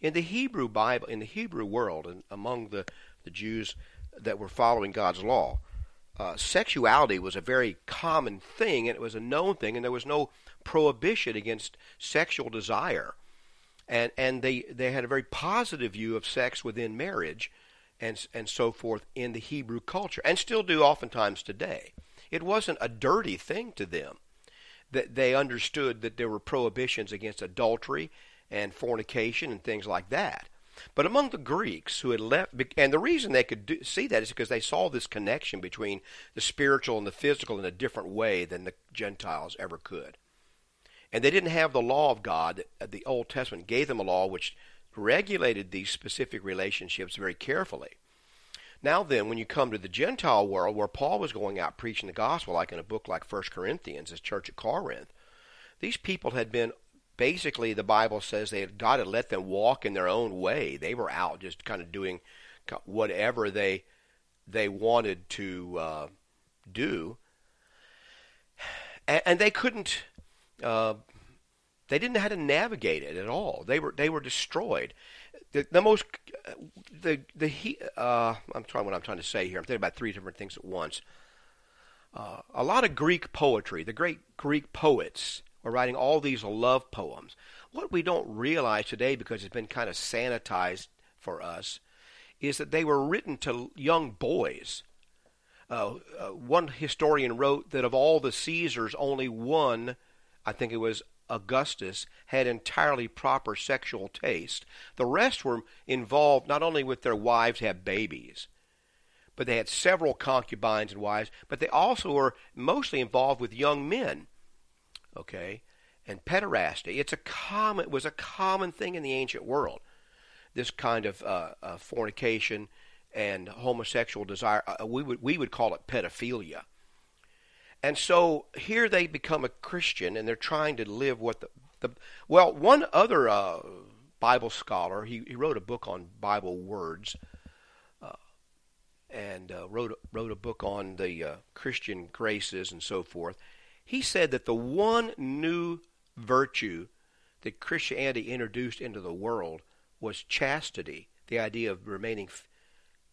In the Hebrew Bible, in the Hebrew world, and among the the Jews that were following God's law, uh, sexuality was a very common thing, and it was a known thing, and there was no prohibition against sexual desire, and and they they had a very positive view of sex within marriage, and and so forth in the Hebrew culture, and still do oftentimes today. It wasn't a dirty thing to them. That they understood that there were prohibitions against adultery and fornication and things like that. But among the Greeks who had left, and the reason they could do, see that is because they saw this connection between the spiritual and the physical in a different way than the Gentiles ever could. And they didn't have the law of God. The Old Testament gave them a law which regulated these specific relationships very carefully. Now then, when you come to the Gentile world where Paul was going out preaching the gospel, like in a book like First Corinthians, his church at Corinth, these people had been basically the Bible says they had God had let them walk in their own way. They were out just kind of doing whatever they they wanted to uh, do, and, and, they couldn't. Uh, they didn't know how to navigate it at all. They were they were destroyed the, the most the the he uh, I'm trying what I'm trying to say here. I'm thinking about three different things at once. Uh, a lot of Greek poetry, the great Greek poets were writing all these love poems. What we don't realize today, because it's been kind of sanitized for us, is that they were written to young boys. Uh, uh, one historian wrote that of all the Caesars, only one, I think it was Augustus had entirely proper sexual taste. The rest were involved not only with their wives have babies, but they had several concubines and wives, but they also were mostly involved with young men. Okay? And pederasty, it's a common was a common thing in the ancient world. This kind of uh, uh, fornication and homosexual desire, uh, we would we would call it pedophilia. And so here they become a Christian and they're trying to live what the, the well, one other uh, Bible scholar, he, he wrote a book on Bible words uh, and uh, wrote, wrote a book on the uh, Christian graces and so forth. He said that the one new virtue that Christianity introduced into the world was chastity, the idea of remaining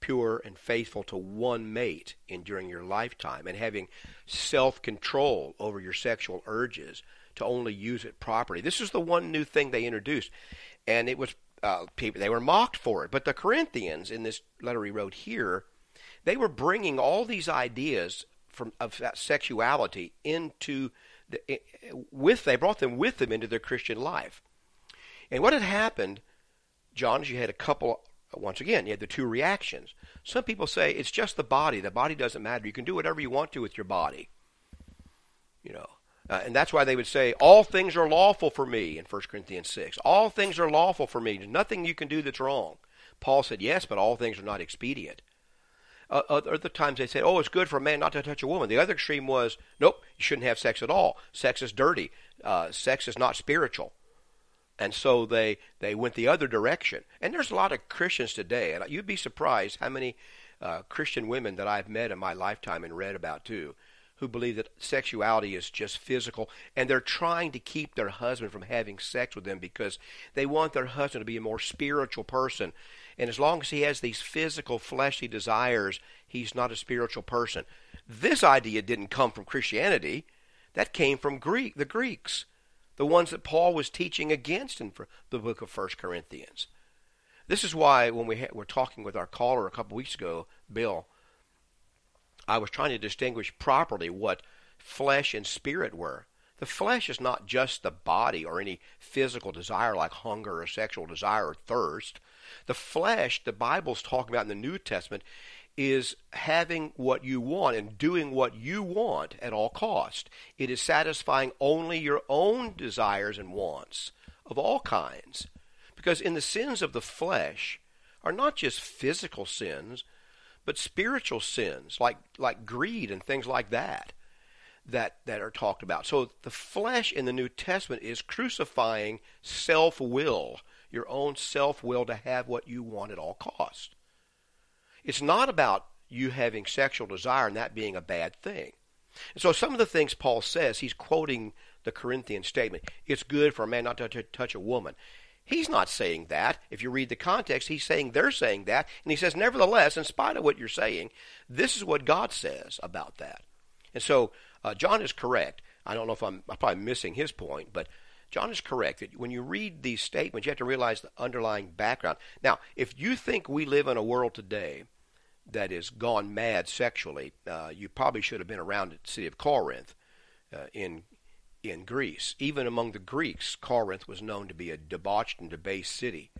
pure and faithful to one mate in during your lifetime and having self-control over your sexual urges to only use it properly. This is the one new thing they introduced, and it was uh, people they were mocked for it. But the Corinthians, in this letter he wrote here, they were bringing all these ideas from of sexuality into the, with they brought them with them into their Christian life. And what had happened, John, is you had a couple once again, you have the two reactions. Some people say it's just the body. The body doesn't matter. You can do whatever you want to with your body. You know, uh, and that's why they would say, All things are lawful for me in 1 Corinthians 6. All things are lawful for me. There's nothing you can do that's wrong. Paul said, Yes, but all things are not expedient. Uh, other times they say, Oh, it's good for a man not to touch a woman. The other extreme was, Nope, you shouldn't have sex at all. Sex is dirty. Uh, sex is not spiritual and so they they went the other direction. And there's a lot of Christians today, and you'd be surprised how many uh, Christian women that I've met in my lifetime and read about too, who believe that sexuality is just physical, and they're trying to keep their husband from having sex with them because they want their husband to be a more spiritual person. And as long as he has these physical, fleshly desires, he's not a spiritual person. This idea didn't come from Christianity; that came from Greek, the Greeks the ones that Paul was teaching against in the book of First Corinthians. This is why when we were talking with our caller a couple weeks ago, Bill, I was trying to distinguish properly what flesh and spirit were. The flesh is not just the body or any physical desire like hunger or sexual desire or thirst. The flesh, the Bible's talking about in the New Testament, is having what you want and doing what you want at all cost. It is satisfying only your own desires and wants of all kinds. Because in the sins of the flesh are not just physical sins, but spiritual sins like like greed and things like that that that are talked about. So the flesh in the New Testament is crucifying self-will, your own self-will to have what you want at all cost. It's not about you having sexual desire and that being a bad thing. And so some of the things Paul says, he's quoting the Corinthian statement. It's good for a man not to t- touch a woman. He's not saying that. If you read the context, he's saying they're saying that. And he says, nevertheless, in spite of what you're saying, this is what God says about that. And so uh, John is correct. I don't know if I'm, I'm probably missing his point, but John is correct that when you read these statements, you have to realize the underlying background. Now, if you think we live in a world today that is gone mad sexually, uh, you probably should have been around the city of Corinth uh, in in Greece. Even among the Greeks, Corinth was known to be a debauched and debased city,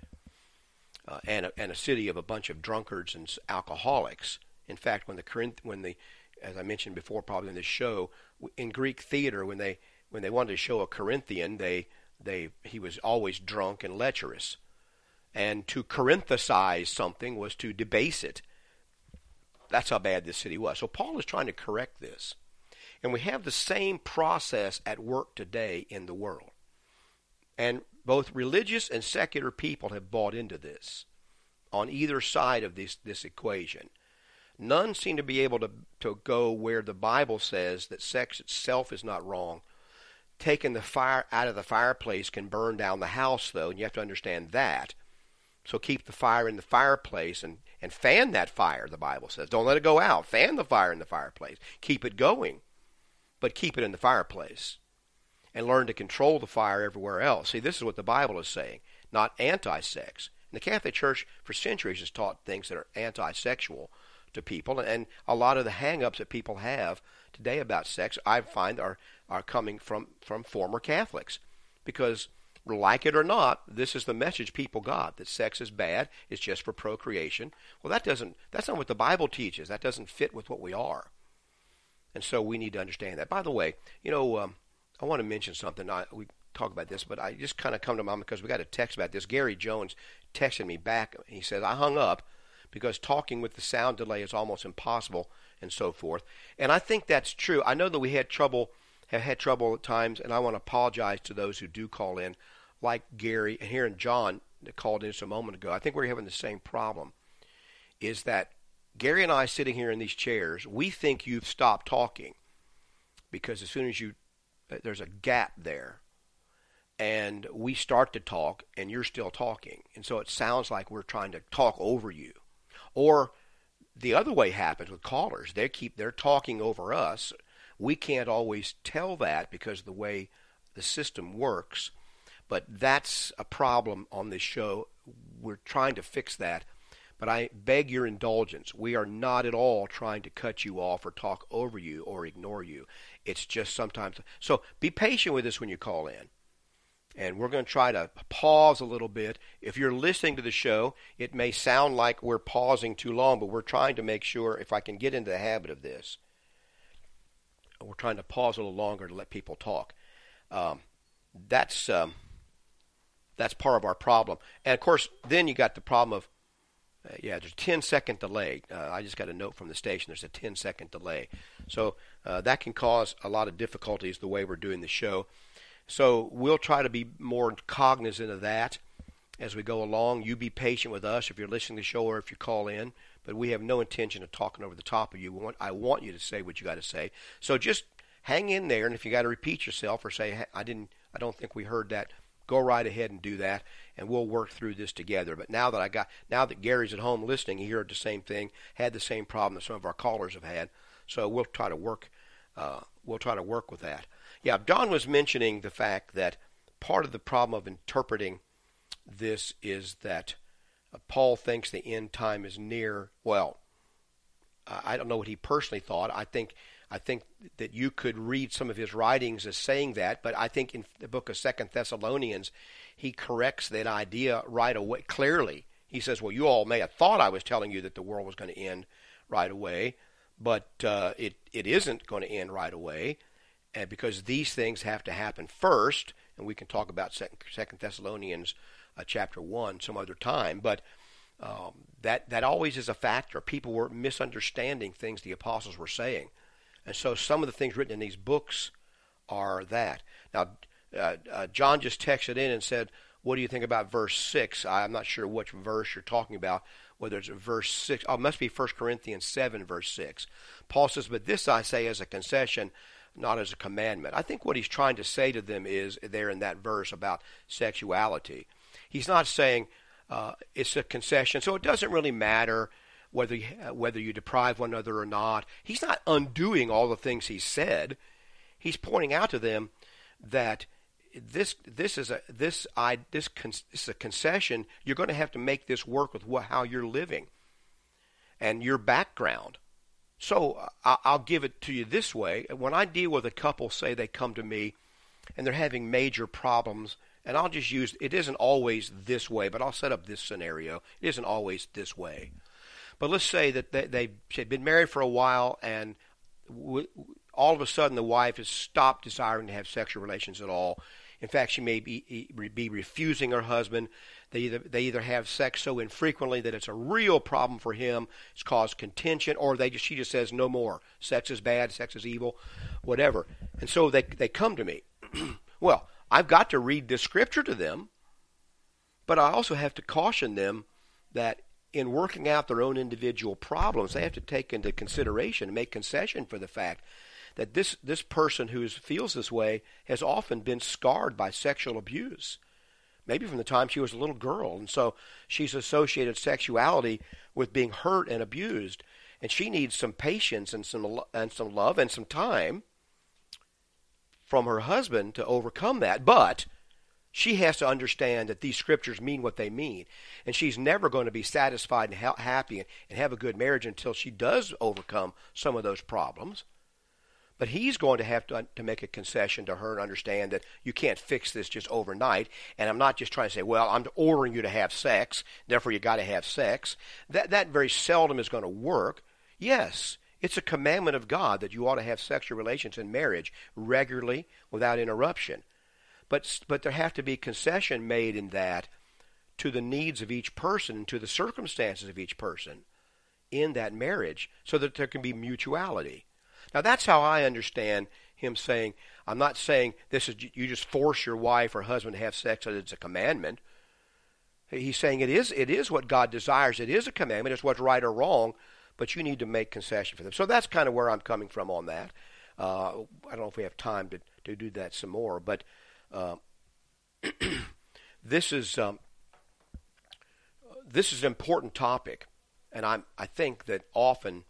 uh, and a, and a city of a bunch of drunkards and alcoholics. In fact, when the Corinth, when the as I mentioned before, probably in this show, in Greek theater, when they when they wanted to show a Corinthian, they they he was always drunk and lecherous, and to Corinthicize something was to debase it. That's how bad this city was. So Paul is trying to correct this. And we have the same process at work today in the world. And both religious and secular people have bought into this on either side of this, this equation. None seem to be able to, to go where the Bible says that sex itself is not wrong. Taking the fire out of the fireplace can burn down the house, though, and you have to understand that. So keep the fire in the fireplace and, and fan that fire, the Bible says. Don't let it go out. Fan the fire in the fireplace. Keep it going, but keep it in the fireplace. And learn to control the fire everywhere else. See, this is what the Bible is saying, not anti sex. And the Catholic Church for centuries has taught things that are anti sexual to people, and a lot of the hang-ups that people have today about sex, I find, are are coming from from former Catholics, because like it or not, this is the message people got that sex is bad, it's just for procreation. Well, that doesn't that's not what the Bible teaches. That doesn't fit with what we are, and so we need to understand that. By the way, you know, um, I want to mention something. I, we talk about this, but I just kind of come to mind because we got a text about this. Gary Jones texted me back. He says I hung up because talking with the sound delay is almost impossible and so forth. And I think that's true. I know that we had trouble, have had trouble at times, and I want to apologize to those who do call in, like Gary and here and John that called in just a moment ago. I think we're having the same problem. Is that Gary and I sitting here in these chairs, we think you've stopped talking because as soon as you uh, there's a gap there and we start to talk and you're still talking and so it sounds like we're trying to talk over you or the other way happens with callers. They keep they're talking over us. We can't always tell that because of the way the system works. But that's a problem on this show. We're trying to fix that. But I beg your indulgence. We are not at all trying to cut you off or talk over you or ignore you. It's just sometimes. So be patient with us when you call in and we're going to try to pause a little bit. If you're listening to the show, it may sound like we're pausing too long, but we're trying to make sure, if I can get into the habit of this, we're trying to pause a little longer to let people talk. Um, that's um, that's part of our problem. And of course, then you got the problem of uh, yeah, there's a 10 second delay. Uh, I just got a note from the station. There's a 10 second delay, so uh, that can cause a lot of difficulties the way we're doing the show. So we'll try to be more cognizant of that as we go along. You be patient with us if you're listening to the show or if you call in. But we have no intention of talking over the top of you. Want, I want you to say what you got to say. So just hang in there, and if you got to repeat yourself or say I didn't, I don't think we heard that, go right ahead and do that, and we'll work through this together. But now that I got, now that Gary's at home listening, he heard the same thing, had the same problem that some of our callers have had. So we'll try to work, uh, we'll try to work with that. Yeah, Don was mentioning the fact that part of the problem of interpreting this is that uh, Paul thinks the end time is near. Well, I don't know what he personally thought. I think I think that you could read some of his writings as saying that, but I think in the book of Second Thessalonians, he corrects that idea right away clearly. He says, "Well, you all may have thought I was telling you that the world was going to end right away, but uh, it it isn't going to end right away and because these things have to happen first, and we can talk about Second Thessalonians uh, chapter one some other time, but um, that that always is a factor. People were misunderstanding things the apostles were saying, and so some of the things written in these books are that. Now, uh, uh, John just texted in and said, "What do you think about verse six? I'm not sure which verse you're talking about. Whether it's verse 6, oh, it must be 1 Corinthians 7, verse 6. Paul says, But this I say as a concession, not as a commandment. I think what he's trying to say to them is there in that verse about sexuality. He's not saying uh, it's a concession, so it doesn't really matter whether you, whether you deprive one another or not. He's not undoing all the things he said. He's pointing out to them that this this is a this I this, con, this is a concession. You're going to have to make this work with what, how you're living and your background. So uh, I'll give it to you this way: when I deal with a couple, say they come to me and they're having major problems, and I'll just use it isn't always this way, but I'll set up this scenario. It isn't always this way, but let's say that they, they've been married for a while and. all of a sudden, the wife has stopped desiring to have sexual relations at all, in fact, she may be, be refusing her husband. They either, they either have sex so infrequently that it's a real problem for him, it's caused contention, or they just, she just says no more. Sex is bad, sex is evil, whatever. And so they, they come to me. [CLEARS THROAT] well, I've got to read this scripture to them, but I also have to caution them that in working out their own individual problems, they have to take into consideration and make concession for the fact that this, this person who feels this way has often been scarred by sexual abuse, maybe from the time she was a little girl. And so she's associated sexuality with being hurt and abused. And she needs some patience and some, and some love and some time from her husband to overcome that. But she has to understand that these scriptures mean what they mean. And she's never going to be satisfied and ha- happy and, and have a good marriage until she does overcome some of those problems. But he's going to have to, to make a concession to her and understand that you can't fix this just overnight. And I'm not just trying to say, well, I'm ordering you to have sex, therefore you got to have sex. That, that very seldom is going to work. Yes, it's a commandment of God that you ought to have sexual relations in marriage regularly without interruption. But, but there have to be concession made in that to the needs of each person to the circumstances of each person in that marriage so that there can be mutuality. Now that's how I understand him saying, I'm not saying this is you just force your wife or husband to have sex as it's a commandment. He's saying it is it is what God desires. It is a commandment. It's what's right or wrong, but you need to make concession for them. So that's kind of where I'm coming from on that. Uh, I don't know if we have time to, to do that some more, but uh, [CLEARS THROAT] this is um, this is an important topic, and I I think that often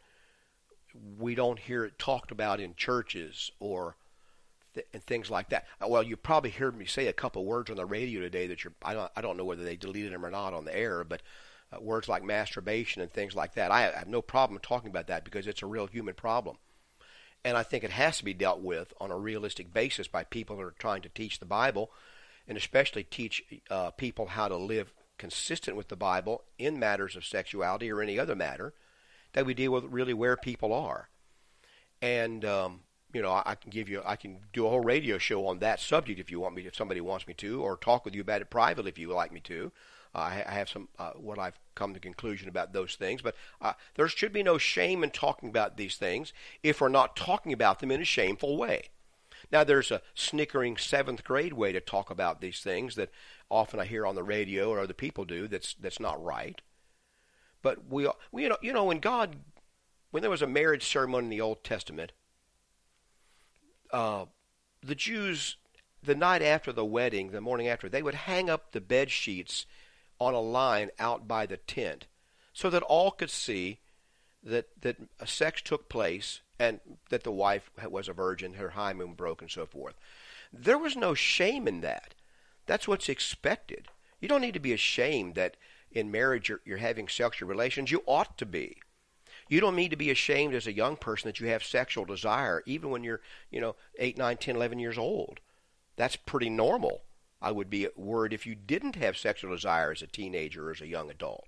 we don't hear it talked about in churches or th- and things like that. Uh, well, you probably heard me say a couple words on the radio today that you're. I don't. I don't know whether they deleted them or not on the air, but uh, words like masturbation and things like that. I have no problem talking about that because it's a real human problem, and I think it has to be dealt with on a realistic basis by people that are trying to teach the Bible, and especially teach uh, people how to live consistent with the Bible in matters of sexuality or any other matter that we deal with really where people are. And um, you know, I can give you, I can do a whole radio show on that subject if you want me, if somebody wants me to, or talk with you about it privately if you would like me to. I, I have some uh, what I've come to conclusion about those things, but uh, there should be no shame in talking about these things if we're not talking about them in a shameful way. Now, there's a snickering seventh grade way to talk about these things that often I hear on the radio or other people do. That's that's not right. But we, we you know, you know, when God, when there was a marriage ceremony in the Old Testament, uh, the Jews, the night after the wedding, the morning after, they would hang up the bed sheets on a line out by the tent, so that all could see that that a sex took place and that the wife was a virgin, her hymen broke, and so forth. There was no shame in that. That's what's expected. You don't need to be ashamed that in marriage you're, you're having sexual relations, you ought to be. You don't need to be ashamed as a young person that you have sexual desire, even when you're, you know, 8, 9, 10, 11 years old. That's pretty normal. I would be worried if you didn't have sexual desire as a teenager or as a young adult.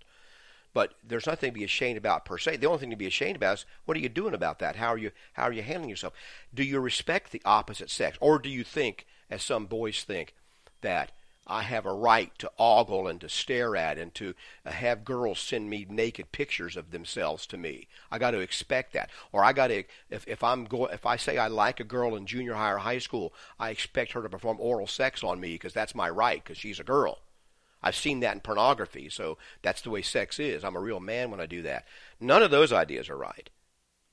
But there's nothing to be ashamed about per se. The only thing to be ashamed about is what are you doing about that? How are you how are you handling yourself? Do you respect the opposite sex, or do you think, as some boys think, that I have a right to ogle and to stare at and to have girls send me naked pictures of themselves to me. I got to expect that. Or I got to if if I'm go if I say I like a girl in junior high or high school, I expect her to perform oral sex on me because that's my right because she's a girl. I've seen that in pornography, so that's the way sex is. I'm a real man when I do that. None of those ideas are right.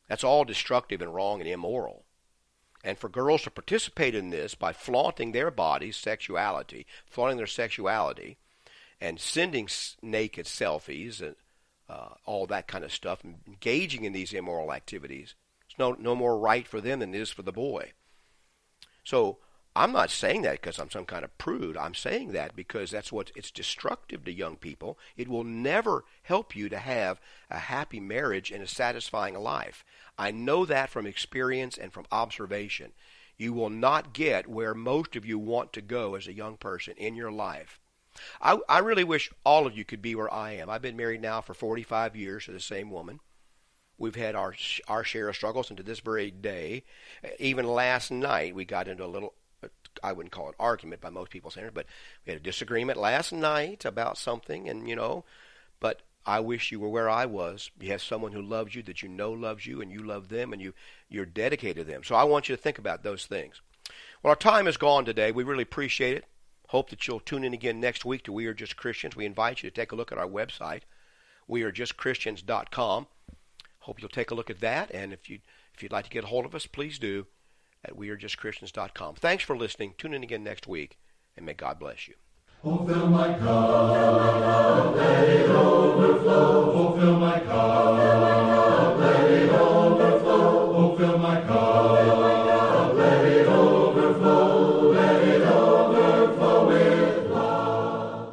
That's all destructive and wrong and immoral. And for girls to participate in this by flaunting their bodies, sexuality, flaunting their sexuality, and sending naked selfies and uh, all that kind of stuff, engaging in these immoral activities, it's no no more right for them than it is for the boy. So I'm not saying that because I'm some kind of prude. I'm saying that because that's what it's destructive to young people. It will never help you to have a happy marriage and a satisfying life. I know that from experience and from observation. You will not get where most of you want to go as a young person in your life. I, I really wish all of you could be where I am. I've been married now for 45 years to the same woman. We've had our our share of struggles, and to this very day, even last night, we got into a little I wouldn't call it argument by most people's standards, but we had a disagreement last night about something, and you know, but I wish you were where I was. You have someone who loves you that you know loves you, and you love them, and you you're dedicated to them. So I want you to think about those things. Well, our time is gone today. We really appreciate it. Hope that you'll tune in again next week to We Are Just Christians. We invite you to take a look at our website, wearejustchristians.com. Hope you'll take a look at that, and if you if you'd like to get a hold of us, please do at wearejustchristians.com. Thanks for listening. Tune in again next week, and may God bless you. My cup, let it overflow. My cup, let it overflow. My cup.